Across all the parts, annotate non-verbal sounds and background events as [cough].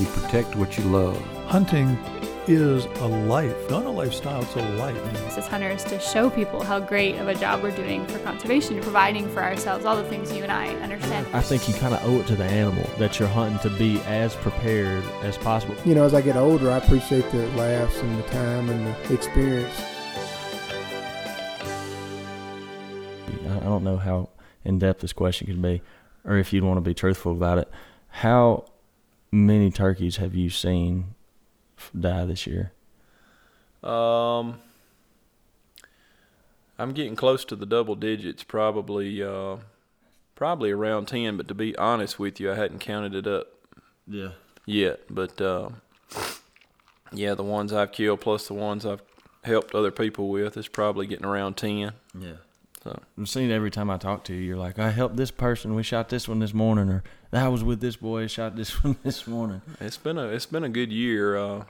You protect what you love. Hunting is a life, not a lifestyle, it's a life. As hunters, to show people how great of a job we're doing for conservation, providing for ourselves, all the things you and I understand. I think you kind of owe it to the animal that you're hunting to be as prepared as possible. You know, as I get older, I appreciate the laughs and the time and the experience. I don't know how in depth this question could be, or if you'd want to be truthful about it. How many turkeys have you seen die this year? Um, I'm getting close to the double digits, probably, uh, probably around ten. But to be honest with you, I hadn't counted it up. Yeah. Yet, but uh, yeah, the ones I've killed plus the ones I've helped other people with is probably getting around ten. Yeah. So I'm seeing every time I talk to you, you're like, I helped this person. We shot this one this morning, or I was with this boy. Shot this [laughs] one this morning. It's been a it's been a good year. Uh,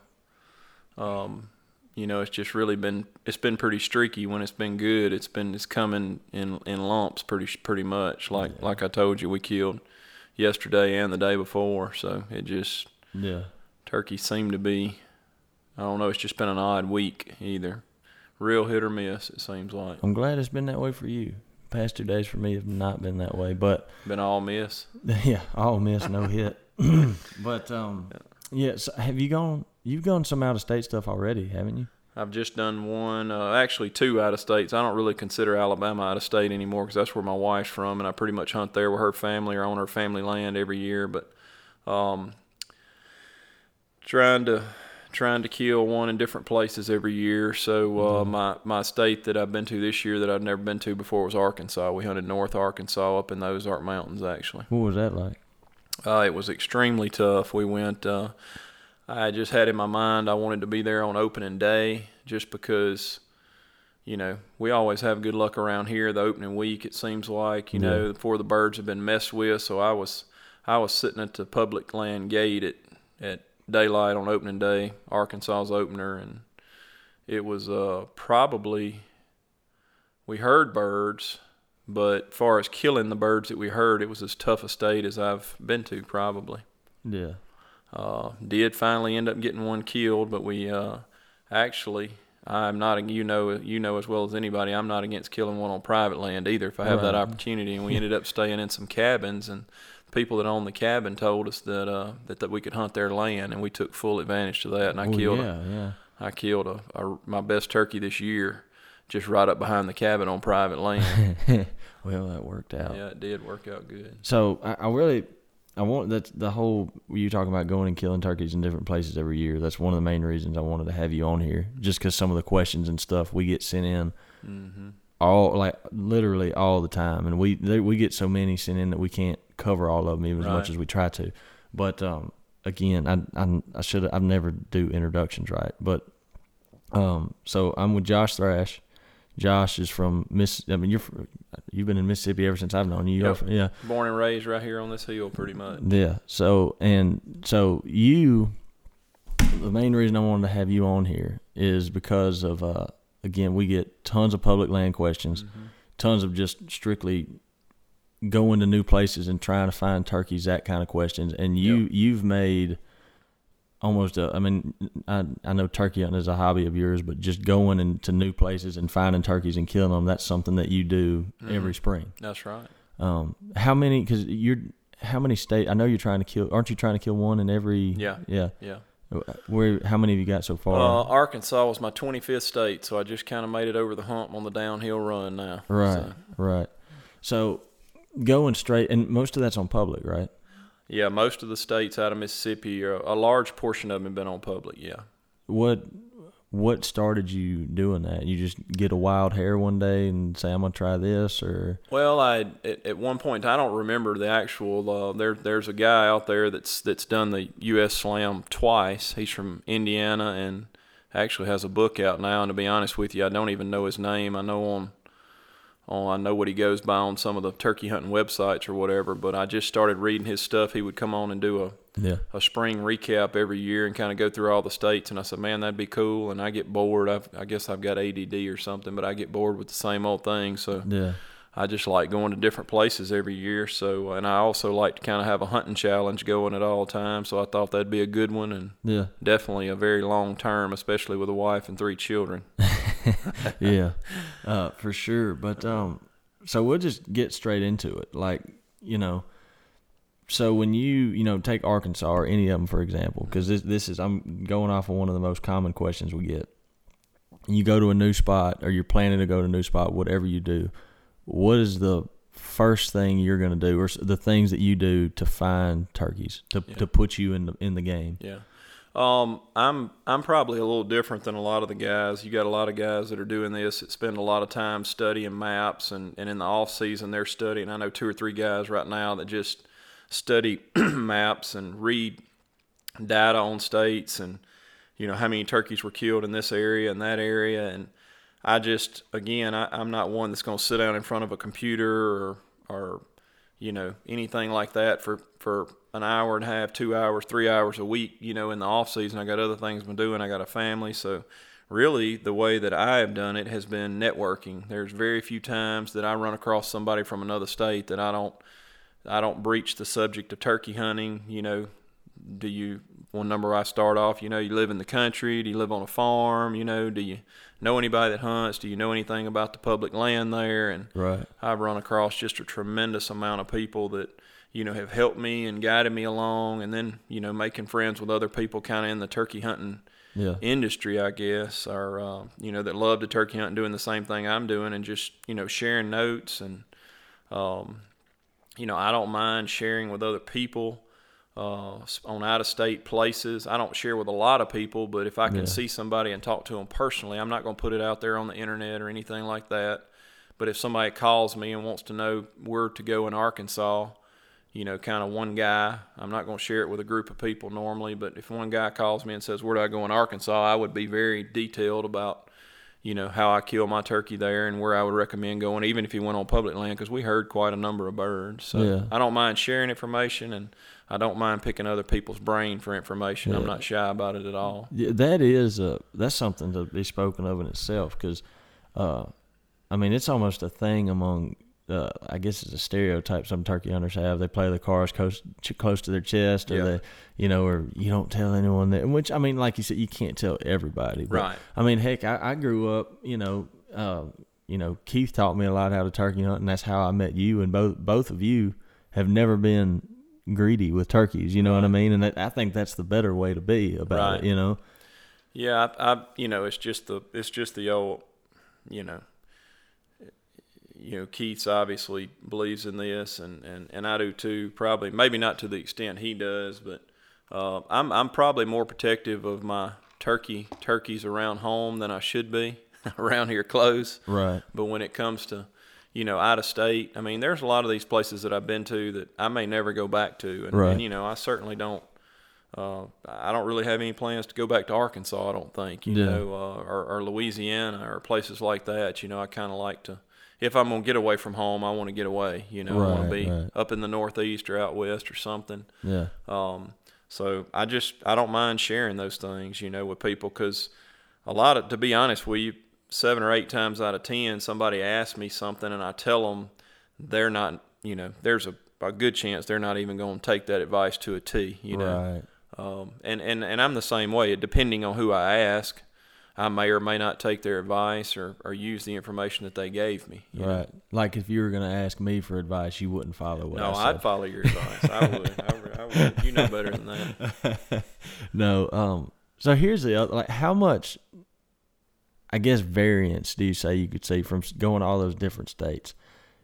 um, you know, it's just really been it's been pretty streaky. When it's been good, it's been it's coming in in lumps pretty pretty much. Like yeah. like I told you, we killed yesterday and the day before. So it just yeah, turkey seemed to be. I don't know. It's just been an odd week either real hit or miss. It seems like. I'm glad it's been that way for you. Past two days for me have not been that way, but been all miss. [laughs] Yeah, all miss, no [laughs] hit. [clears throat] but um, yeah. So have you gone? You've gone some out of state stuff already, haven't you? I've just done one, uh, actually two out of states. I don't really consider Alabama out of state anymore because that's where my wife's from, and I pretty much hunt there with her family or on her family land every year. But um, trying to trying to kill one in different places every year. So uh, mm-hmm. my my state that I've been to this year that I've never been to before was Arkansas. We hunted North Arkansas up in those Ozark Mountains actually. What was that like? Uh, it was extremely tough. We went. Uh, I just had in my mind I wanted to be there on opening day just because. You know, we always have good luck around here. The opening week, it seems like, you yeah. know, before the birds have been messed with. So I was, I was sitting at the public land gate at, at daylight on opening day, Arkansas's opener, and it was uh, probably we heard birds, but far as killing the birds that we heard, it was as tough a state as I've been to probably. Yeah. Uh, did finally end up getting one killed, but we uh, actually I'm not you know you know as well as anybody I'm not against killing one on private land either if I have right. that opportunity and we ended up staying in some cabins and people that owned the cabin told us that uh, that, that we could hunt their land, and we took full advantage to that. And I oh, killed, yeah, a, yeah. I killed a, a, my best turkey this year, just right up behind the cabin on private land. [laughs] well, that worked out. Yeah, it did work out good. So I, I really, I want that the whole you talking about going and killing turkeys in different places every year. That's one of the main reasons I wanted to have you on here, just because some of the questions and stuff we get sent in. Mm-hmm. All like literally all the time, and we they, we get so many sent in that we can't cover all of them even right. as much as we try to. But um, again, I I, I should I've never do introductions right. But um, so I'm with Josh Thrash. Josh is from Miss. I mean, you're from, you've been in Mississippi ever since I've known you. Yep. From, yeah, born and raised right here on this hill, pretty much. Yeah. So and so you, the main reason I wanted to have you on here is because of uh, again we get tons of public land questions, mm-hmm. tons of just strictly going to new places and trying to find turkeys, that kind of questions. And you yep. you've made almost a, I mean, I I know turkey hunting is a hobby of yours, but just going into new places and finding turkeys and killing them, that's something that you do mm-hmm. every spring. That's right. Um, how many? Because you're how many state? I know you're trying to kill. Aren't you trying to kill one in every? Yeah. Yeah. Yeah. Where? How many have you got so far? Uh, Arkansas was my 25th state, so I just kind of made it over the hump on the downhill run now. Right. So. Right. So going straight, and most of that's on public, right? Yeah, most of the states out of Mississippi, a large portion of them have been on public. Yeah. What what started you doing that? You just get a wild hair one day and say, "I'm gonna try this," or? Well, I at, at one point I don't remember the actual. Uh, there there's a guy out there that's that's done the U.S. Slam twice. He's from Indiana and actually has a book out now. And to be honest with you, I don't even know his name. I know on on I know what he goes by on some of the turkey hunting websites or whatever, but I just started reading his stuff. He would come on and do a yeah. a spring recap every year and kind of go through all the states. And I said, man, that'd be cool. And I get bored. I've, I guess I've got ADD or something, but I get bored with the same old thing. So yeah. I just like going to different places every year. So, and I also like to kind of have a hunting challenge going at all times. So I thought that'd be a good one, and Yeah. definitely a very long term, especially with a wife and three children. [laughs] yeah, uh, for sure. But um, so we'll just get straight into it. Like you know, so when you you know take Arkansas or any of them for example, because this this is I'm going off of one of the most common questions we get. You go to a new spot, or you're planning to go to a new spot, whatever you do. What is the first thing you're going to do, or the things that you do to find turkeys to Yeah. to put you in the in the game? Yeah. Um, I'm I'm probably a little different than a lot of the guys. You got a lot of guys that are doing this that spend a lot of time studying maps and, and in the off season they're studying. I know two or three guys right now that just study [clears throat] maps and read data on states and you know how many turkeys were killed in this area and that area and I just again I, I'm not one that's going to sit down in front of a computer or or you know anything like that for for an hour and a half, two hours, three hours a week. You know, in the off season, I got other things I'm doing. I got a family, so really the way that I have done it has been networking. There's very few times that I run across somebody from another state that I don't I don't breach the subject of turkey hunting. You know, do you one number I start off, you know, you live in the country, do you live on a farm, you know, do you know anybody that hunts, do you know anything about the public land there and Right. I've run across just a tremendous amount of people that you know have helped me and guided me along and then you know making friends with other people kind of in the turkey hunting Yeah. industry I guess or uh, you know that love to turkey hunt and doing the same thing I'm doing and just you know sharing notes and um, you know I don't mind sharing with other people uh, on out of state places. I don't share with a lot of people, but if I can Yeah. see somebody and talk to them personally, I'm not going to put it out there on the internet or anything like that. But if somebody calls me and wants to know where to go in Arkansas, you know, kind of one guy, I'm not going to share it with a group of people normally, but if one guy calls me and says, Where do I go in Arkansas? I would be very detailed about, you know, how I kill my turkey there and where I would recommend going, even if you went on public land, because we heard quite a number of birds. So Yeah. I don't mind sharing information and I don't mind picking other people's brain for information. I'm not shy about it at all. Yeah, that is uh that's something to be spoken of in itself because, uh, I mean it's almost a thing among uh, I guess it's a stereotype some turkey hunters have. They play the cards close ch- close to their chest, or Yeah. they, you know, or you don't tell anyone that. Which I mean, like you said, you can't tell everybody. But, Right. I mean, heck, I, I grew up, you know, uh, you know, Keith taught me a lot how to turkey hunt, and that's how I met you. And both both of you have never been greedy with turkeys. You know what I mean? And that, I think that's the better way to be about Right. it. You know. Yeah, I, I you know, it's just the it's just the old, you know, you know, Keith's obviously believes in this, and, and, and I do too. Probably, maybe not to the extent he does, but uh, I'm I'm probably more protective of my turkey turkeys around home than I should be [laughs] around here close. Right. But when it comes to, you know, out of state, I mean, there's a lot of these places that I've been to that I may never go back to, and, Right. and you know, I certainly don't. Uh, I don't really have any plans to go back to Arkansas. I don't think, you Yeah. know, uh, or, or Louisiana or places like that. You know, I kind of like to. If I'm gonna get away from home, I want to get away. You know, I want to be right. up in the Northeast or out west or something. Yeah. Um, so I just I don't mind sharing those things, you know, with people because a lot of to be honest with you, seven or eight times out of ten, somebody asks me something and I tell them they're not, you know, there's a, a good chance they're not even going to take that advice to a T, you know. Right. Um, and, and, and I'm the same way. Depending on who I ask, I may or may not take their advice or, or use the information that they gave me. you know. Right. Like if you were going to ask me for advice, you wouldn't follow what No, I I'd follow your advice. I would. I, I would. You know better than that. [laughs] no. Um. So here's the other. Like, how much? I guess variance do you say you could see from going to all those different states?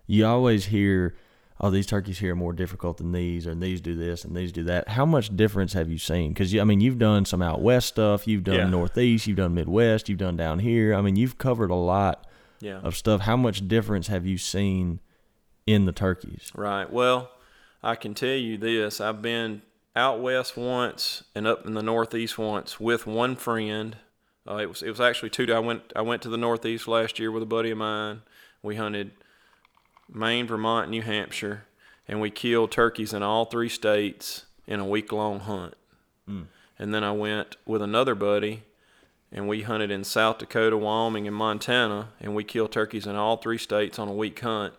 You always hear, "Oh, these turkeys here are more difficult than these, and these do this and these do that." How much difference have you seen? Because I mean, you've done some out west stuff, you've done Yeah. northeast, you've done midwest, you've done down here. I mean, you've covered a lot Yeah. of stuff. How much difference have you seen in the turkeys? Right. Well, I can tell you this. I've been out west once and up in the northeast once with one friend. Uh, it was it was actually two. I went I went to the northeast last year with a buddy of mine. We hunted Maine, Vermont, New Hampshire, and we killed turkeys in all three states in a week long hunt. Hmm. And then I went with another buddy, and we hunted in South Dakota, Wyoming, and Montana, and we killed turkeys in all three states on a week hunt.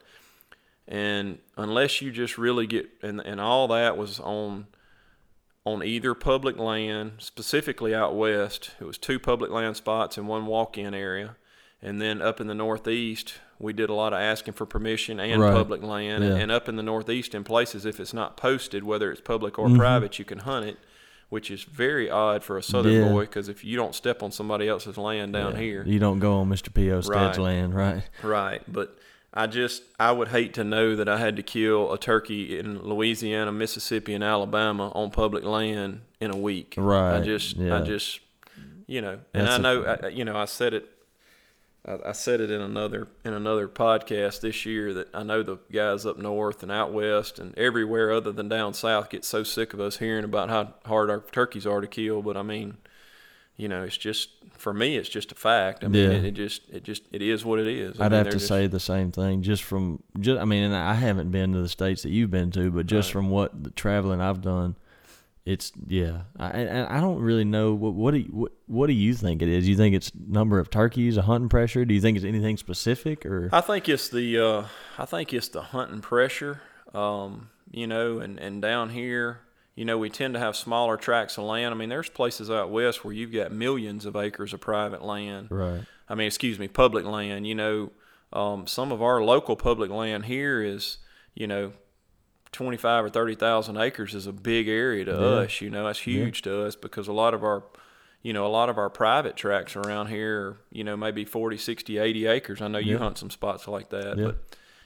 and unless you just really get and and all that was on on either public land, specifically out west. It was two public land spots and one walk-in area, and then up in the northeast, we did a lot of asking for permission and Right. public land. Yeah. And up in the northeast, in places if it's not posted, whether it's public or Mhm. private, you can hunt it, which is very odd for a southern Yeah. boy because if you don't step on somebody else's land down Yeah. here, You don't go on Mr. P.O. Stead's Right. land, right? Right, but I just I would hate to know that I had to kill a turkey in Louisiana, Mississippi, and Alabama on public land in a week. Right. I just yeah. I just you know, and That's I a- know I, you know I said it. I, I said it in another in another podcast this year that I know the guys up north and out west and everywhere other than down south get so sick of us hearing about how hard our turkeys are to kill. But I mean, you know, it's just for me, it's just a fact. I mean, Yeah. it, it just it just it is what it is. I I'd mean, have to just- say the same thing. Just from, just I mean, and I haven't been to the states that you've been to, but just Right. from what the traveling I've done, it's yeah. I I don't really know what what do you, what, what do you think it is? You think it's number of turkeys, a hunting pressure? Do you think it's anything specific or? I think it's the uh, I think it's the hunting pressure. Um, you know, and, and down here, you know, we tend to have smaller tracts of land. I mean, there's places out west where you've got millions of acres of private land. Right. I mean, excuse me, public land. You know, um, some of our local public land here is, you know, 25 or 30,000 acres is a big area to Yeah. us. You know, that's huge to us because a lot of our, you know, a lot of our private tracks around here, are, you know, maybe 40, 60, 80 acres. I know you Yeah. hunt some spots like that, Yeah. but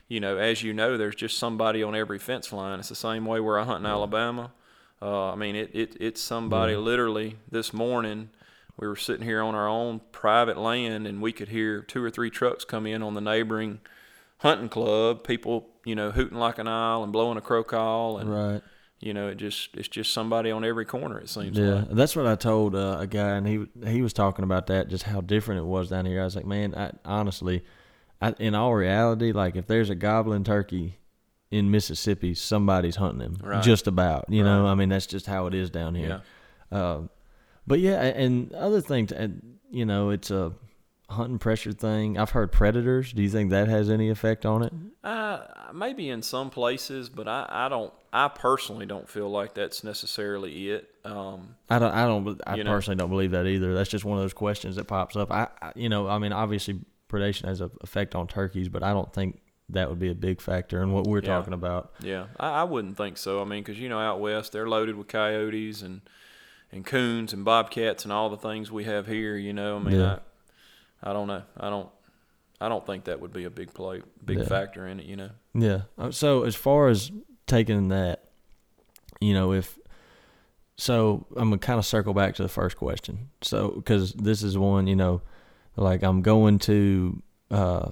you know, as you know, there's just somebody on every fence line. It's the same way where I hunt in Alabama. Uh, I mean, it, it it's somebody literally this morning. We were sitting here on our own private land, and we could hear two or three trucks come in on the neighboring hunting club. People, you know, hooting like an owl and blowing a crow call, and Right. you know, it just it's just somebody on every corner. It seems Yeah, like. that's what I told uh, a guy, and he he was talking about that, just how different it was down here. I was like, man, I, honestly, I, in all reality, like if there's a goblin turkey in Mississippi, somebody's hunting him, Right. just about. You know, I mean, that's just how it is down here. Yeah. Um, but yeah, and other things, and you know, it's a hunting pressure thing. I've heard predators. Do you think that has any effect on it? Uh, maybe in some places, but I, I don't. I personally don't feel like that's necessarily it. Um, I don't. I don't. I You know. personally don't believe that either. That's just one of those questions that pops up. I, I you know, I mean, obviously predation has an effect on turkeys, but I don't think that would be a big factor in what we're Yeah. talking about. Yeah, I, I wouldn't think so. I mean, because you know, out west they're loaded with coyotes and and coons and bobcats and all the things we have here. You know, I mean, Yeah. I, don't know. I don't. I don't think that would be a big play, big Yeah. factor in it. You know. Yeah. Uh, So as far as taking that, you know, if so, I'm gonna kind of circle back to the first question. So because this is one, you know, like I'm going to uh,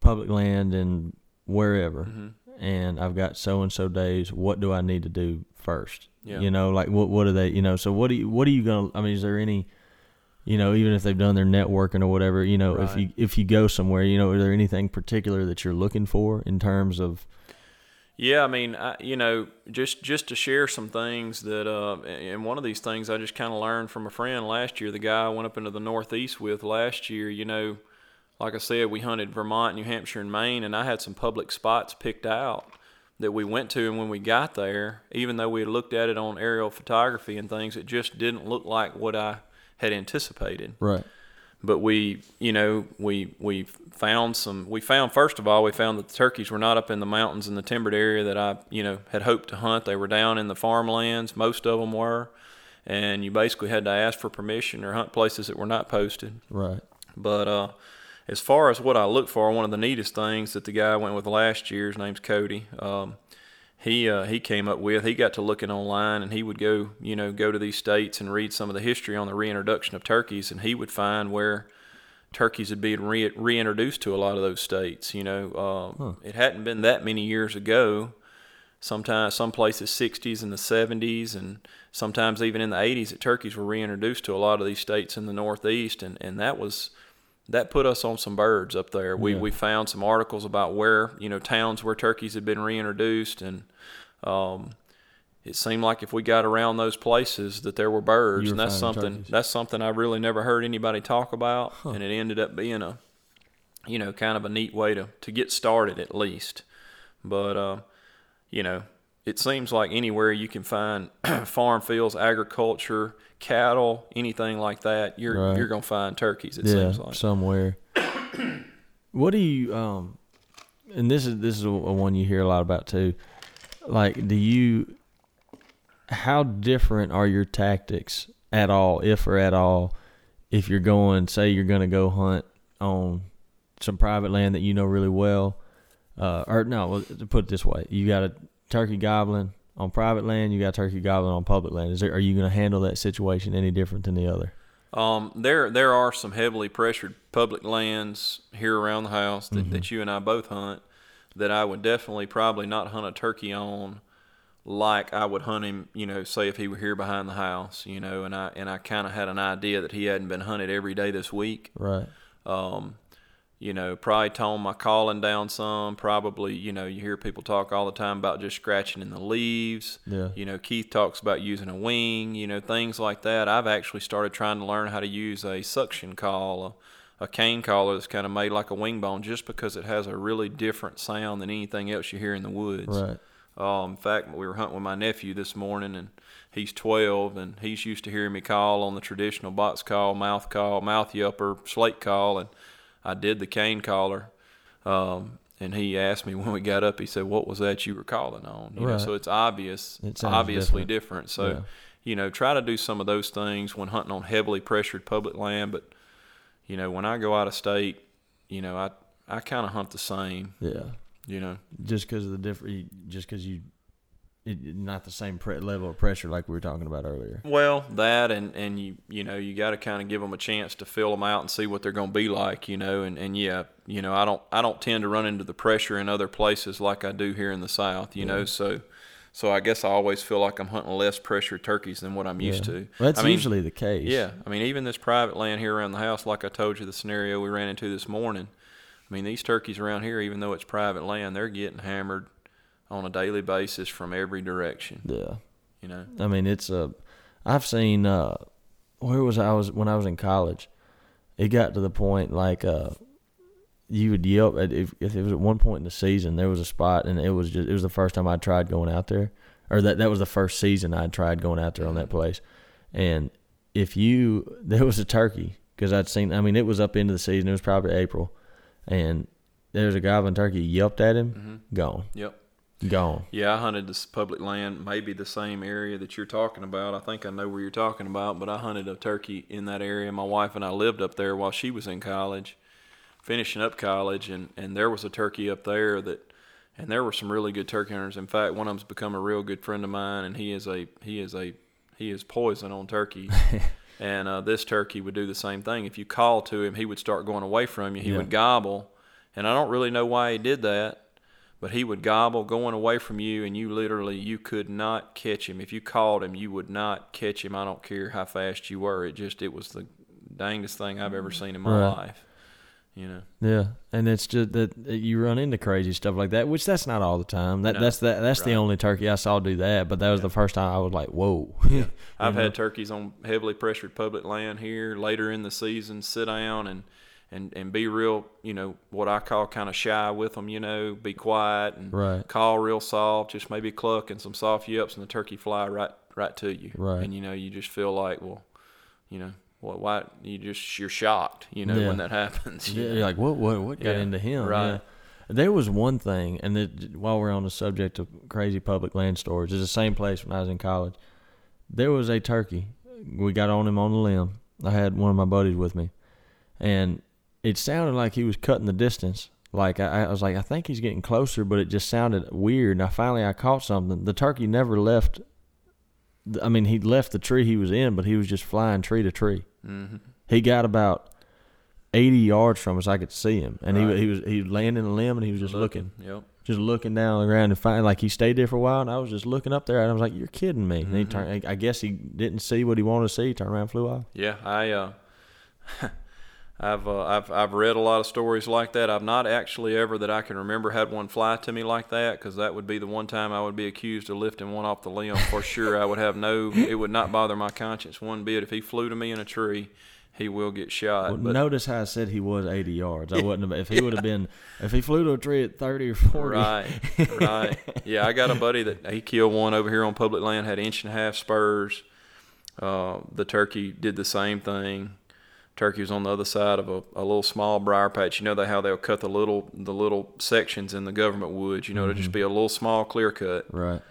public land and wherever, hmm and I've got so and so days. What do I need to do first? Yeah. You know, like what what are they? You know, so what do you what are you gonna? I mean, is there any? You know, even if they've done their networking or whatever, you know, if you if you go somewhere, you know, is there anything particular that you're looking for in terms of? Yeah, I mean, I, you know, just just to share some things that, uh, and one of these things I just kind of learned from a friend last year. The guy I went up into the Northeast with last year, you know, like I said, we hunted Vermont, New Hampshire, and Maine, and I had some public spots picked out that we went to, and when we got there, even though we had looked at it on aerial photography and things, it just didn't look like what I had anticipated Right. but we you know we we found some we found first of all we found that the turkeys were not up in the mountains in the timbered area that I you know had hoped to hunt they were down in the farmlands most of them were and you basically had to ask for permission or hunt places that were not posted Right. but uh as far as what I look for, one of the neatest things that the guy went with last year, his name's Cody. Um, he uh, he came up with. He got to looking online, and he would go, you know, go to these states and read some of the history on the reintroduction of turkeys, and he would find where turkeys had been re- reintroduced to a lot of those states. You know, um, it hadn't been that many years ago. Sometimes, some places, 60s and the 70s, and sometimes even in the 80s, that turkeys were reintroduced to a lot of these states in the Northeast, and, and that was that put us on some birds up there. We Yeah. we found some articles about where you know towns where turkeys had been reintroduced, and um, it seemed like if we got around those places that there were birds, You and that's something turkeys. that's something I really never heard anybody talk about, and it ended up being a you know kind of a neat way to to get started at least. But uh, you know, it seems like anywhere you can find [clears throat] farm fields, agriculture, cattle, anything like that, you're Right. you're gonna find turkeys. It yeah, seems like. somewhere. [coughs] what do you um? And this is this is a, a one you hear a lot about too. Like, do you? How different are your tactics at all, if or at all, if you're going? Say you're going to go hunt on some private land that you know really well, uh, or no, well, to put it this way, you got a turkey gobbling on private land, you got turkey gobbling on public land. Is there? Are you going to handle that situation any different than the other? Um, there there are some heavily pressured public lands here around the house that, Mm-hmm. that you and I both hunt that I would definitely probably not hunt a turkey on like I would hunt him, you know, say if he were here behind the house, you know, and I and I kind of had an idea that he hadn't been hunted every day this week. Right. Um, you know, probably tone my calling down some. Probably, you know, you hear people talk all the time about just scratching in the leaves. Yeah. You know, Keith talks about using a wing, you know, things like that. I've actually started trying to learn how to use a suction call, a, a cane collar that's kind of made like a wing bone just because it has a really different sound than anything else you hear in the woods. Right. Um, in fact, we were hunting with my nephew this morning, and he's 12, and he's used to hearing me call on the traditional box call, mouth call, mouth yelper, slate call, and I did the cane collar. Um, and he asked me [laughs] when we got up, he said, "What was that you were calling on?" You know, so it's obvious, It sounds obviously different. different. So, Yeah. you know, try to do some of those things when hunting on heavily pressured public land. But, you know, when I go out of state, you know, I I kind of hunt the same. Yeah. You know, Just because of the different, just because you, not the same pre- level of pressure like we were talking about earlier. Well, that and and you you know you got to kind of give them a chance to fill them out and see what they're going to be like, you know. And and yeah, you know I don't I don't tend to run into the pressure in other places like I do here in the South, you know. So so I guess I always feel like I'm hunting less pressured turkeys than what I'm used Yeah. to. Well, that's I mean, usually the case. yeah. I mean even this private land here around the house, like I told you, the scenario we ran into this morning. I mean these turkeys around here, even though it's private land, they're getting hammered on a daily basis from every direction. Yeah. You know. I mean, it's a. I've seen. Uh, where was I? I was when I was in college. It got to the point like uh, you would yelp at if if it was at one point in the season there was a spot and it was just it was the first time I tried going out there, or that that was the first season I tried going out there on that place, and if you [laughs] there was a turkey because I'd seen. I mean, it was up into the season. It was probably April, and there was a gobbling turkey. Yelped at him. Gone. Yep. Gone. Yeah, I hunted this public land, maybe the same area that you're talking about. I think I know where you're talking about, but I hunted a turkey in that area. My wife and I lived up there while she was in college, finishing up college, and, and there was a turkey up there that, and there were some really good turkey hunters. In fact, one of them's become a real good friend of mine, and he is a he is a he is poison on turkey. [laughs] and uh, this turkey would do the same thing. If you call to him, he would start going away from you. He Yeah. would gobble, and I don't really know why he did that but he would gobble going away from you and you literally you could not catch him if you called him you would not catch him i don't care how fast you were it just it was the dangest thing i've ever seen in my Right. life you know Yeah, and it's just that you run into crazy stuff like that, which that's not all the time. That No. that's that that's the only turkey I saw do that, but that was the first time I was like, "Whoa!" [laughs] yeah. i've know? had turkeys on heavily pressured public land here later in the season sit down and and, and be real, you know, what I call kind of shy with them, you know, be quiet and Right. call real soft, just maybe cluck and some soft yips, and the turkey fly right right to you. Right. And you know, you just feel like, well, you know, what why you just you're shocked, you know, Yeah. when that [laughs] happens. you Yeah, know. you're like, "What? What? What got Yeah, into him?" right. Yeah. There was one thing, and it, while we're on the subject of crazy public land storage, it's the same place when I was in college. There was a turkey. We got on him on the limb. I had one of my buddies with me, and it sounded like he was cutting the distance. Like I, I was like, I think he's getting closer, but it just sounded weird. And I finally, I caught something. The turkey never left. I mean, he left the tree he was in, but he was just flying tree to tree. hmm He got about eighty yards from us. I could see him, and Right. he he was he was laying in a limb, and he was just looking, Yep. just looking down on the ground, and find like he stayed there for a while, and I was just looking up there, and I was like, "You're kidding me!" And he turned. I guess he didn't see what he wanted to see. He turned around, and flew off. Yeah, I uh, [laughs] I've uh, I've I've read a lot of stories like that. I've not actually ever that I can remember had one fly to me like that because that would be the one time I would be accused of lifting one off the limb for sure. I would have no, it would not bother my conscience one bit if he flew to me in a tree he will get shot. Well, but notice how I said he was 80 yards. I wouldn't have. If he would have [laughs] been, if he flew to a tree at 30 or 40. Right, right. Yeah, I got a buddy that he killed one over here on public land, had inch and a half spurs. Uh, the turkey did the same thing. Turkey was on the other side of a, a little small briar patch. You know they how they'll cut the little the little sections in the government woods. You know to just be a little small clear cut. Right.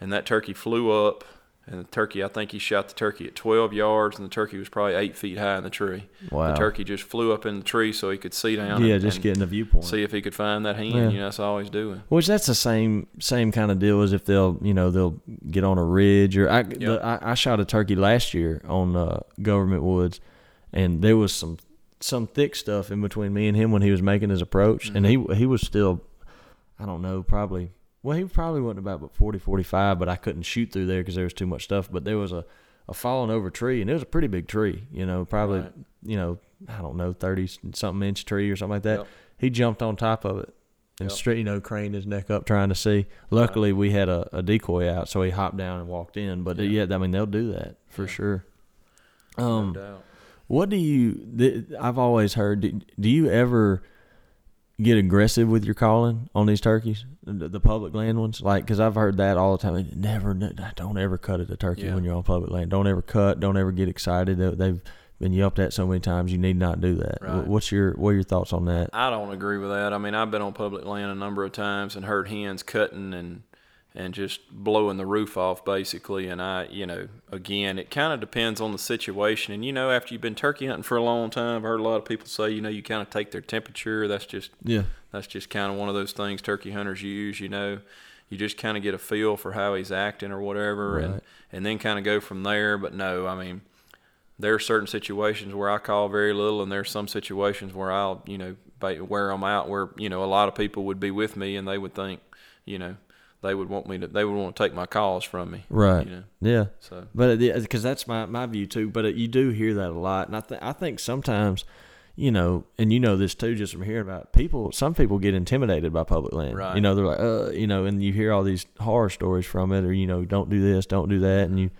And that turkey flew up, and the turkey I think he shot the turkey at 12 yards, and the turkey was probably eight feet high in the tree. Wow. The turkey just flew up in the tree so he could see down. Yeah, and, just getting the viewpoint. see if he could find that hen. Yeah. You know that's all he's doing. Which that's the same same kind of deal as if they'll you know they'll get on a ridge or I the, I, I shot a turkey last year on uh, government woods, and there was some some thick stuff in between me and him when he was making his approach, and he he was still I don't know probably well he probably wasn't about but 40 45 but I couldn't shoot through there because there was too much stuff but there was a a fallen over tree and it was a pretty big tree you know probably Right. you know I don't know 30 something inch tree or something like that Yep. he jumped on top of it and Yep. straight, you know, craned his neck up trying to see. Luckily, we had a, a decoy out, so he hopped down and walked in. But yeah, Yeah. I mean, they'll do that for Yeah. sure. No Um, doubt. What do you? Th- I've always heard. Do, do you ever get aggressive with your calling on these turkeys, the, the public land ones? Like, because I've heard that all the time. Never, don't ever cut at a turkey Yeah. when you're on public land. Don't ever cut. Don't ever get excited. They- They've been yelped at so many times. You need not do that. Right. What's your What are your thoughts on that? I don't agree with that. I mean, I've been on public land a number of times and heard hens cutting and and just blowing the roof off basically. And I, you know, again, it kind of depends on the situation. And you know, after you've been turkey hunting for a long time, I've heard a lot of people say, you know, you kind of take their temperature. That's just Yeah. that's just kind of one of those things turkey hunters use. You know, you just kind of get a feel for how he's acting or whatever, and Right. and then kind of go from there. But no, I mean, there are certain situations where I call very little, and there's some situations where I'll, you know, wear them out. Where you know a lot of people would be with me, and they would think, you know, they would want me to, they would want to take my calls from me. Right. You know, Yeah. so But because that's my, my view too. But you do hear that a lot, and I think I think sometimes, you know, and you know this too, just from hearing about it, people. Some people get intimidated by public land. Right. You know, they're like, uh, you know, and you hear all these horror stories from it, or you know, don't do this, don't do that, and you.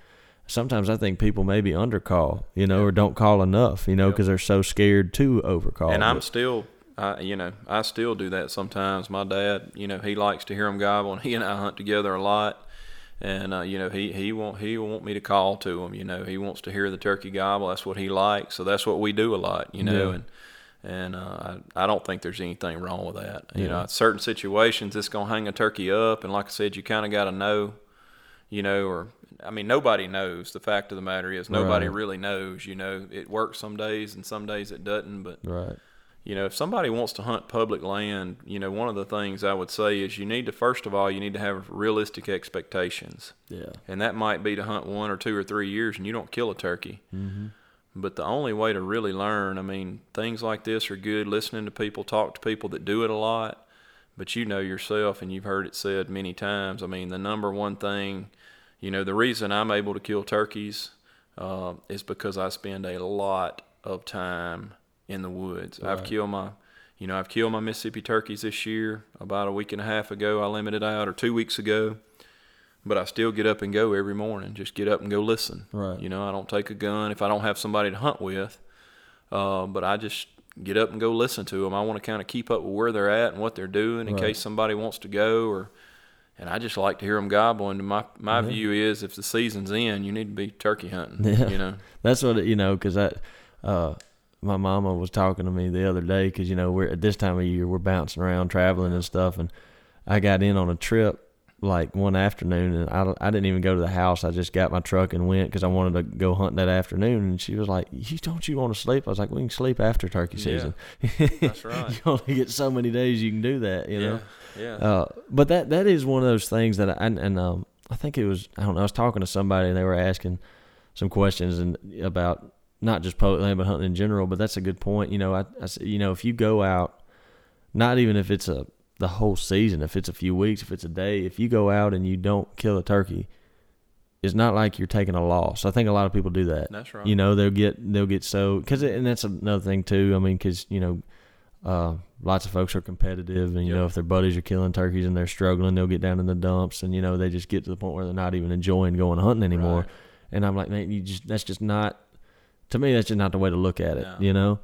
Sometimes I think people maybe undercall, you know, or don't call enough, you know, Yep. because they're so scared to overcall. and I'm still, I, you know, I still do that sometimes. My dad, you know, he likes to hear them gobble, and he and I hunt together a lot. And uh, you know, he he want he want me to call to him. You know, he wants to hear the turkey gobble. That's what he likes. So that's what we do a lot. You know, Yeah. and and uh, I, I don't think there's anything wrong with that. You Yeah. know, certain situations it's gonna hang a turkey up, and like I said, you kind of got to know. You know, or I mean, nobody knows. The fact of the matter is, nobody Right. really knows. You know, it works some days, and some days it doesn't. But right. You know, if somebody wants to hunt public land, you know, one of the things I would say is you need to first of all you need to have realistic expectations, Yeah. and that might be to hunt one or two or three years and you don't kill a turkey. Mm-hmm. But the only way to really learn, I mean, things like this are good. Listening to people, talk to people that do it a lot. But you know yourself, and you've heard it said many times. I mean, the number one thing, you know, the reason I'm able to kill turkeys uh, is because I spend a lot of time in the woods. I've killed my, you know, I've killed my Mississippi turkeys this year. About a week and a half ago, I limited out, or two weeks ago. But I still get up and go every morning. Just get up and go listen. Right. You know, I don't take a gun if I don't have somebody to hunt with. Uh, but I just get up and go listen to them. I want to kind of keep up with where they're at and what they're doing in Right. case somebody wants to go or. And I just like to hear them gobble. And my my view is, if the season's in, you need to be turkey hunting. [laughs] Yeah. You know. That's what it, you know, because that uh, my mama was talking to me the other day because you know we're at this time of year we're bouncing around traveling and stuff, and I got in on a trip like one afternoon and I, I didn't even go to the house. I just got my truck and went because I wanted to go hunt that afternoon. And she was like, "You don't you want to sleep?" I was like, "We can sleep after turkey Yeah. season. That's [laughs] right. you only get so many days you can do that, you know." Yeah. Uh, but that that is one of those things that I and, and um I think it was I don't know I was talking to somebody and they were asking some questions and about not just public land but hunting in general. But that's a good point. You know, I, I you know if you go out, not even if it's a the whole season, if it's a few weeks, if it's a day, if you go out and you don't kill a turkey, it's not like you're taking a loss. I think a lot of people do that. That's right. You know, they'll get they'll get so because and that's another thing too. I mean, because you know, uh, lots of folks are competitive, and you Yep. know, if their buddies are killing turkeys and they're struggling, they'll get down in the dumps, and you know, they just get to the point where they're not even enjoying going hunting anymore. Right. And I'm like, man, you just that's just not To me, that's just not the way to look at it. No. You know,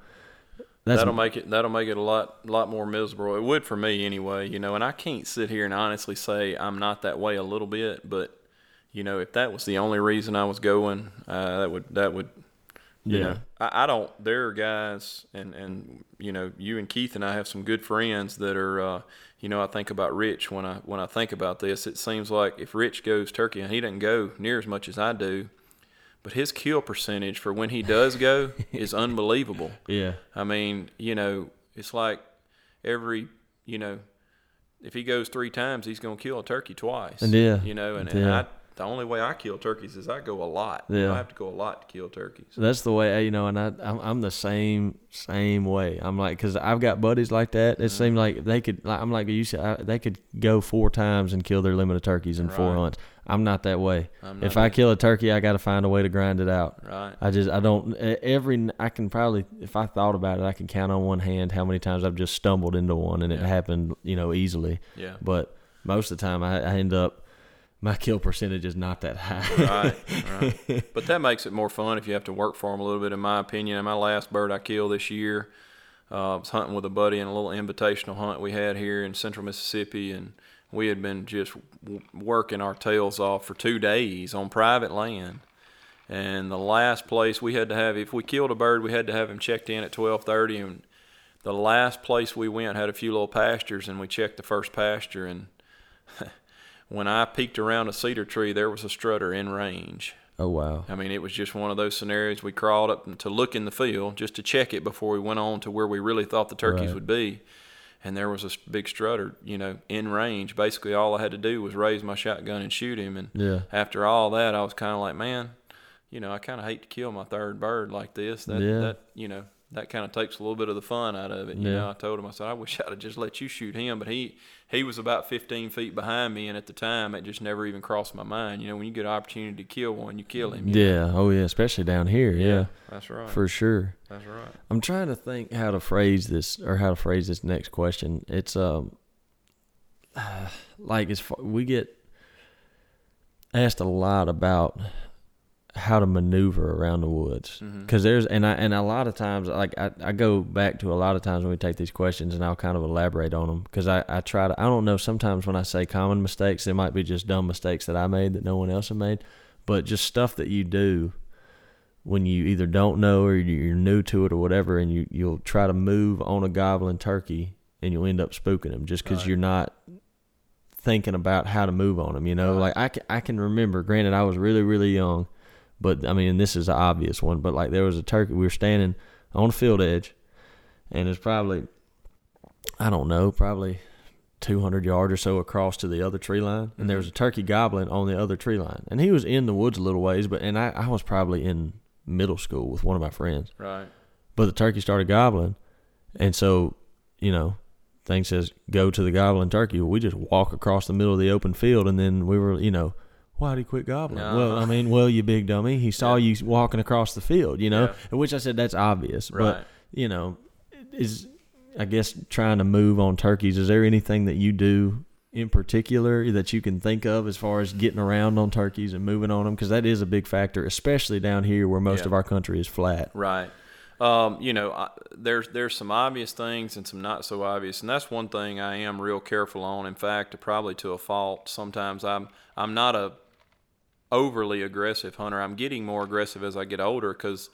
that's that'll make it that'll make it a lot lot more miserable. It would for me anyway, you know. And I can't sit here and honestly say I'm not that way a little bit, but you know, if that was the only reason I was going, uh, that would that would you Yeah. know I, I don't there are guys and and you know you and keith and i have some good friends that are uh you know i think about rich when i when i think about this it seems like if rich goes turkey and he doesn't go near as much as i do but his kill percentage for when he does go [laughs] is unbelievable yeah, i mean you know it's like every you know if he goes three times he's going to kill a turkey twice Yeah. you know and, and. I, the only way i kill turkeys is i go a lot Yeah. i have to go a lot to kill turkeys that's the way you know, and I I'm, I'm the same same way. I'm like, cause I've got buddies like that. Mm-hmm. It seemed like they could. Like, I'm like you said, I, they could go four times and kill their limit of turkeys in four hunts. I'm not that way. I'm If not I kill a turkey, I got to find a way to grind it out. right I just I don't every I can probably if I thought about it, I can count on one hand how many times I've just stumbled into one and it happened, you know, easily. yeah But most of the time, I, I end up my kill percentage is not that high. right, right. [laughs] But that makes it more fun if you have to work for them a little bit, in my opinion. And my last bird I killed this year, uh, I was hunting with a buddy in a little invitational hunt we had here in central Mississippi, and we had been just w- working our tails off for two days on private land. And the last place we had to have, if we killed a bird, we had to have him checked in at 12:30. And the last place we went had a few little pastures, and we checked the first pasture, and [laughs] when I peeked around a cedar tree, there was a strutter in range. oh wow. I mean, it was just one of those scenarios. We crawled up to look in the field just to check it before we went on to where we really thought the turkeys Right. would be. And there was a big strutter, you know, in range. Basically, all I had to do was raise my shotgun and shoot him. And Yeah. after all that, I was kind of like, man, you know, I kind of hate to kill my third bird like this. That, Yeah. that you know, that kind of takes a little bit of the fun out of it. You Yeah. know, I told him, I said, I wish I'd have just let you shoot him, but he he was about 15 feet behind me, and at the time, it just never even crossed my mind. You know, when you get an opportunity to kill one, you kill him. you know? Yeah. Oh yeah. Especially down here. Yeah. that's right. For sure. that's right. I'm trying to think how to phrase this or how to phrase this next question. It's um [sighs] like as far, we get asked a lot about how to maneuver around the woods mm-hmm. because there's and I and a lot of times like I, I go back to a lot of times when we take these questions and I'll kind of elaborate on them because I, I try to I don't know sometimes when I say common mistakes it might be just dumb mistakes that I made that no one else had made but just stuff that you do when you either don't know or you- you're new to it or whatever, and you you'll try to move on a goblin turkey and you'll end up spooking them just because Right. you're not thinking about how to move on them. You know, Right. like I can, I can remember. Granted, I was really really young, but I mean this is an obvious one. But like there was a turkey. We were standing on a field edge, and it's probably I don't know, probably 200 yards or so across to the other tree line, and there mm-hmm. was a turkey goblin on the other tree line, and he was in the woods a little ways, but and I, I was probably in middle school with one of my friends, Right. but the turkey started gobbling, and so you know, thing says go to the goblin turkey. Well, we just walk across the middle of the open field, and then we were, you know. Why'd he quit gobbling? Well, Uh-huh. I mean, well, you big dummy. He saw Yeah. you walking across the field, you know. Yeah. Which I said that's obvious, Right. but you know, is I guess trying to move on turkeys. Is there anything that you do in particular that you can think of as far as getting around on turkeys and moving on them? Because that is a big factor, especially down here where most Yeah. of our country is flat. Right. Um, you know, I, there's there's some obvious things and some not so obvious, and that's one thing I am real careful on. In fact, probably to a fault. Sometimes I'm I'm not a overly aggressive hunter. I'm getting more aggressive as I get older because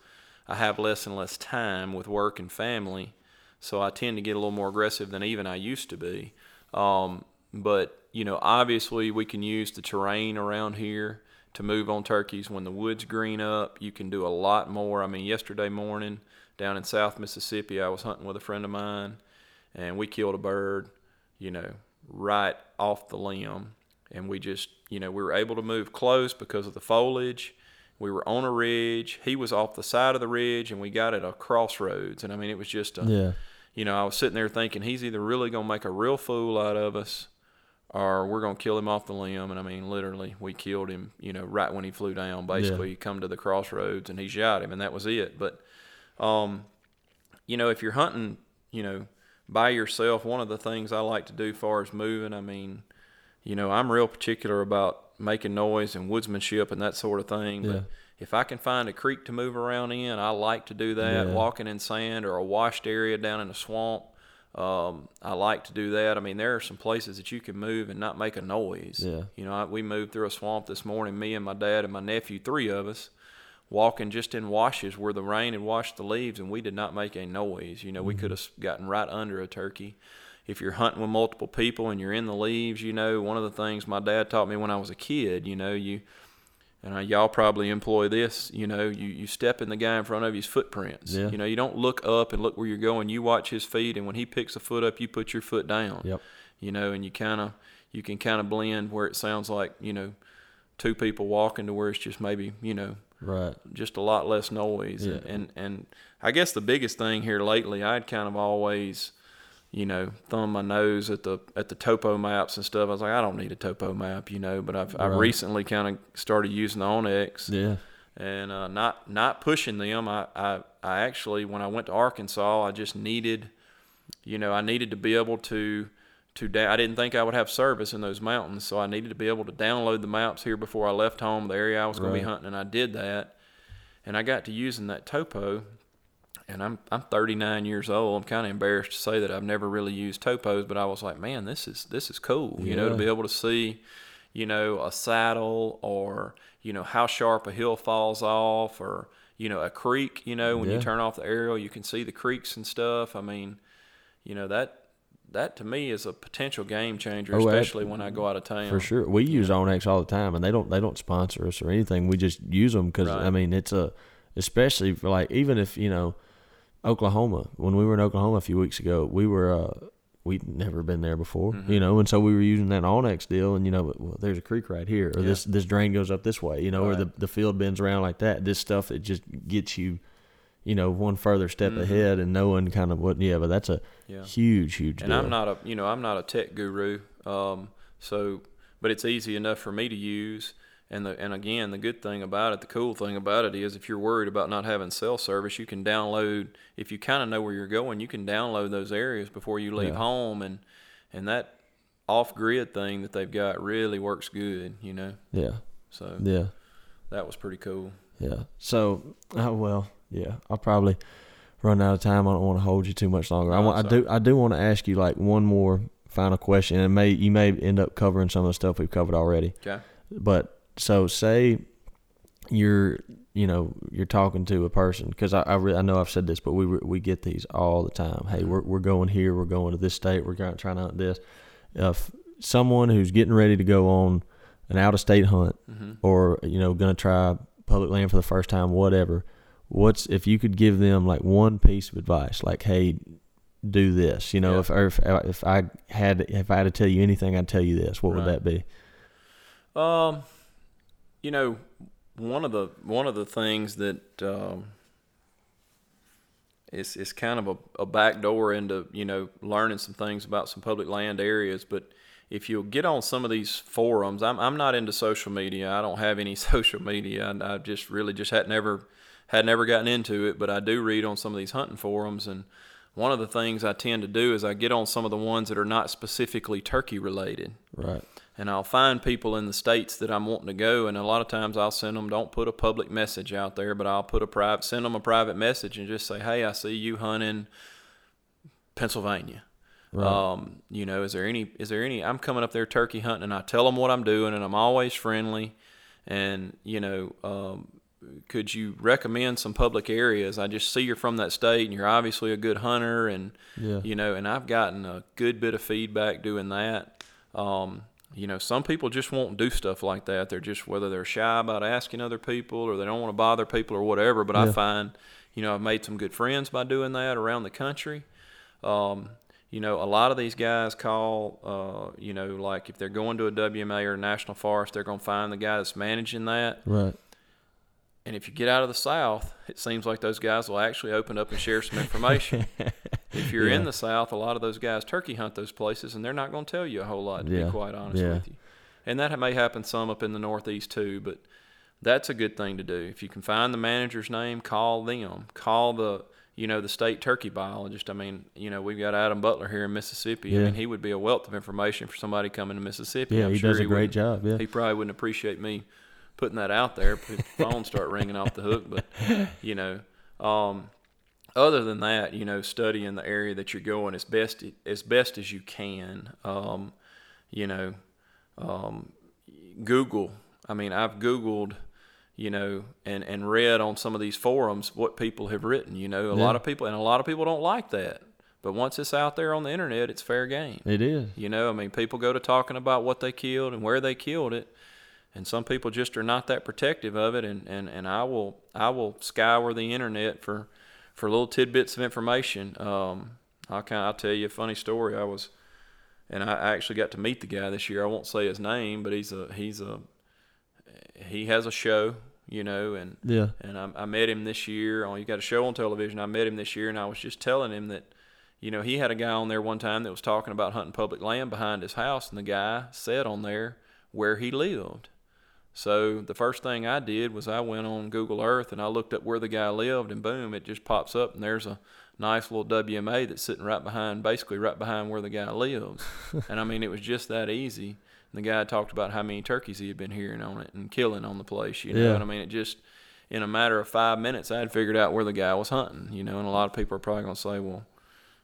I have less and less time with work and family, so I tend to get a little more aggressive than even I used to be. Um, but you know, obviously, we can use the terrain around here to move on turkeys. When the woods green up, you can do a lot more. I mean, yesterday morning down in South Mississippi, I was hunting with a friend of mine, and we killed a bird, you know, right off the limb. And we just, you know, we were able to move close because of the foliage. We were on a ridge. He was off the side of the ridge, and we got at a crossroads. And I mean, it was just a, Yeah, you know, I was sitting there thinking he's either really going to make a real fool out of us or we're going to kill him off the limb. And I mean, literally, we killed him, you know, right when he flew down. Basically, he come to the crossroads and he shot him, and that was it. But, um, you know, if you're hunting, you know, by yourself, one of the things I like to do far as moving, I mean, you know, I'm real particular about making noise and woodsmanship and that sort of thing. Yeah. But if I can find a creek to move around in, I like to do that. Yeah. Walking in sand or a washed area down in a swamp, um, I like to do that. I mean, there are some places that you can move and not make a noise. Yeah. You know, I, we moved through a swamp this morning, me and my dad and my nephew, three of us, walking just in washes where the rain had washed the leaves, and we did not make a noise. You know, we could have gotten right under a turkey. If you're hunting with multiple people and you're in the leaves, you know, one of the things my dad taught me when I was a kid, you know, you and uh, y'all probably employ this. You know, you, you step in the guy in front of you's footprints. Yeah. You know, you don't look up and look where you're going. You watch his feet, and when he picks a foot up, you put your foot down. Yep. You know, and you kind of you can kind of blend where it sounds like you know two people walking to where it's just maybe you know Right. just a lot less noise. And, Yeah. and and I guess the biggest thing here lately, I'd kind of always, you know, thumb my nose at the at the topo maps and stuff. I was like, I don't need a topo map, you know. But I've I've recently kind of started using the onX Yeah. and uh, not not pushing them. I, I I actually when I went to Arkansas, I just needed, you know, I needed to be able to to da- I didn't think I would have service in those mountains, so I needed to be able to download the maps here before I left home, the area I was going to be hunting, and I did that, and I got to using that topo. And I'm I'm 39 years old. I'm kind of embarrassed to say that I've never really used topos, but I was like, man, this is this is cool. You know, to be able to see, you know, a saddle or you know how sharp a hill falls off or you know a creek. You know, when Yeah. you turn off the aerial, you can see the creeks and stuff. I mean, you know that that to me is a potential game changer, Oh, especially when I go out of town. For sure, we use onX all the time, and they don't they don't sponsor us or anything. We just use them because Right. I mean it's a especially for like even if you know Oklahoma when we were in Oklahoma a few weeks ago, we were uh, we'd never been there before, Mm-hmm. you know, and so we were using that onX deal, and you know, well, there's a creek right here, or Yeah. this this drain goes up this way, you know, or the the field bends around like that. This stuff it just gets you. You know, one further step Mhm. ahead, and knowing kind of what, yeah, but that's a Yeah. huge, huge and deal. I'm not a you know I'm not a tech guru, um, so but it's easy enough for me to use. And the and again, the good thing about it, the cool thing about it is, if you're worried about not having cell service, you can download. If you kind of know where you're going, you can download those areas before you leave Yeah. home, and and that off grid thing that they've got really works good. You know, yeah, so yeah. that was pretty cool. Yeah. So, oh well, yeah. I'll probably run out of time. I don't want to hold you too much longer. I want. I do. I do want to ask you like one more final question, and may you may end up covering some of the stuff we've covered already. Okay. But so say you're you know you're talking to a person because I I, re- I know I've said this, but we we get these all the time. Hey, we're we're going here. We're going to this state. We're going, trying to hunt this. If someone who's getting ready to go on an out of state hunt hmm or you know going to try public land for the first time whatever what's if you could give them like one piece of advice like hey do this you know Yeah. if or if if I had if I had to tell you anything I'd tell you this what would that be Um, you know, one of the one of the things that um, is is kind of a, a back door into you know learning some things about some public land areas. But if you'll get on some of these forums, I'm I'm not into social media. I don't have any [laughs] social media. I, I just really just had never had never gotten into it. But I do read on some of these hunting forums and. One of the things I tend to do is I get on some of the ones that are not specifically turkey related right and I'll find people in the states that I'm wanting to go, and a lot of times I'll send them. Don't put a public message out there, but I'll put a private, send them a private message, and just say, "Hey, I see you hunting Pennsylvania. right Um, you know, is there any? Is there any? I'm coming up there turkey hunting, and I tell them what I'm doing, and I'm always friendly. And you know, um, could you recommend some public areas? I just see you're from that state, and you're obviously a good hunter, and yeah you know, and I've gotten a good bit of feedback doing that. Um, you know, some people just won't do stuff like that. They're just whether they're shy about asking other people or they don't want to bother people or whatever. But I find, you know, I've made some good friends by doing that around the country. Um, you know, a lot of these guys call, uh, you know, like if they're going to a WMA or a national forest, they're going to find the guy that's managing that. right And if you get out of the South, it seems like those guys will actually open up and share some information. [laughs] if you're in the South, a lot of those guys turkey hunt those places, and they're not going to tell you a whole lot, to Yeah. be quite honest Yeah. with you. And that may happen some up in the Northeast too, but that's a good thing to do. If you can find the manager's name, call them. Call the you know the state turkey biologist. I mean, you know we've got Adam Butler here in Mississippi. I mean, he would be a wealth of information for somebody coming to Mississippi. yeah I'm he sure does a great job yeah He probably wouldn't appreciate me putting that out there. Phones start ringing off the hook, but you know, um, other than that, you know, studying the area that you're going as best as best as you can. Um, you know, um, Google. I mean, I've Googled, you know, and and read on some of these forums what people have written. You know, a Yeah. lot of people and a lot of people don't like that. But once it's out there on the internet, it's fair game. It is. You know, I mean, people go to talking about what they killed and where they killed it, and some people just are not that protective of it. And, and, and I will I will scour the internet for for little tidbits of information. Um, I'll kind I'll tell you a funny story. I was, and I I actually got to meet the guy this year. I won't say his name, but he's a he's a he has a show, you know, and Yeah. and I, I met him this year. Oh, you got a show on television. I met him this year, and I was just telling him that, you know, he had a guy on there one time that was talking about hunting public land behind his house, and the guy said on there where he lived. So the first thing I did was I went on Google Earth and I looked up where the guy lived, and boom, it just pops up, and there's a nice little WMA that's sitting right behind, basically right behind where the guy lives. [laughs] and I mean, it was just that easy. And the guy talked about how many turkeys he had been hearing on it and killing on the place, you know. Yeah. And I mean, it just in a matter of five minutes, I had figured out where the guy was hunting, you know. And a lot of people are probably gonna say, well,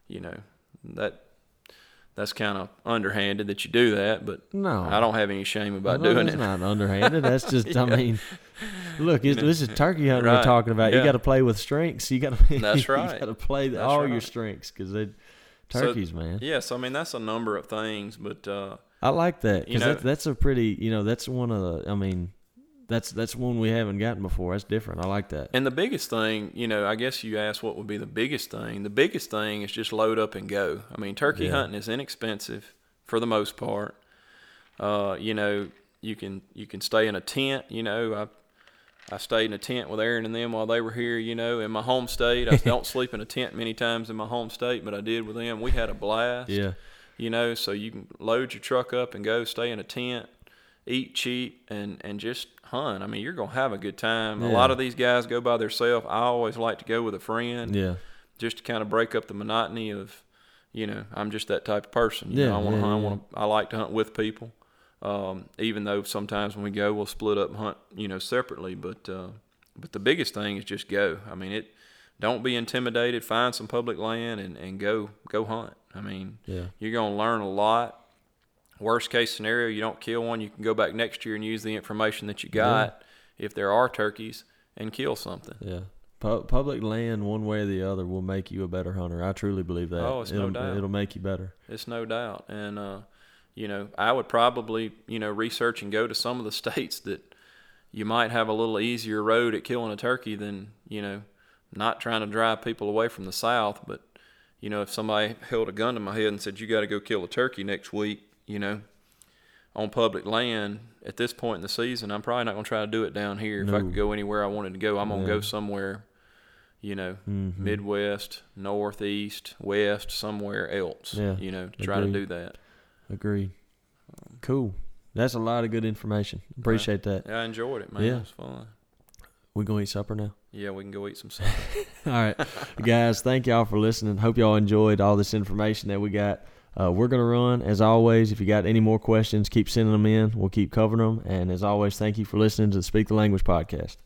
you know, that that's kind of underhanded that you do that, but No. I don't have any shame about No, doing it. not underhanded. That's [laughs] just, I mean, look, this is turkey hunting we're talking about. You got to play with strengths. You got to. That's [laughs] You right. got to play the, all your strengths because they So- turkeys, man. Yes, I mean that's a number of things, but uh, I like that You because that's that's a pretty. You know, that's one of the. I mean, that's that's one we haven't gotten before. That's different. I like that. And the biggest thing, you know, I guess you asked what would be the biggest thing. The biggest thing is just load up and go. I mean, turkey Yeah. hunting is inexpensive for the most part. Uh, you know, you can you can stay in a tent. You know, I I stayed in a tent with Aaron and them while they were here. You know, in my home state, I [laughs] don't sleep in a tent many times in my home state, but I did with them. We had a blast. Yeah. you know so you can load your truck up and go stay in a tent eat cheap and and just hunt. I mean you're gonna have a good time. A lot of these guys go by themselves i always like to go with a friend Yeah. just to kind of break up the monotony of you know i'm just that type of person. You Yeah, know i want to yeah, hunt I, yeah. wanna, I like to hunt with people um, even though sometimes when we go we'll split up and hunt you know separately. But uh, but the biggest thing is just go. I mean it don't be intimidated. Find some public land and, and go go hunt. I mean Yeah. you're going to learn a lot. Worst case scenario, you don't kill one, you can go back next year and use the information that you got, if there are turkeys, and kill something. Yeah. Pu- public land, one way or the other, will make you a better hunter. I truly believe that. Oh, it's no it'll, doubt. It'll make you better. It's no doubt. And, uh, you know, I would probably, you know, research and go to some of the [laughs] states that you might have a little easier road at killing a turkey than, you know, not trying to drive people away from the South. But, you know, if somebody held a gun to my head and said, you got to go kill a turkey next week, you know, on public land at this point in the season, I'm probably not going to try to do it down here. If I could go anywhere I wanted to go, I'm going to go somewhere, you know, Mhm. Midwest, Northeast, West, somewhere else, Yeah, you know, to try to do that. Agreed. Cool. That's a lot of good information. Appreciate that. Yeah, I enjoyed it, man. Yeah. It was fun. We gonna eat supper now. Yeah, we can go eat some [laughs] supper. All right, guys. Thank y'all for listening. Hope y'all enjoyed all this information that we got. Uh, we're gonna run as always. If you got any more questions, keep sending them in. We'll keep covering them. And as always, thank you for listening to the Speak the Language podcast.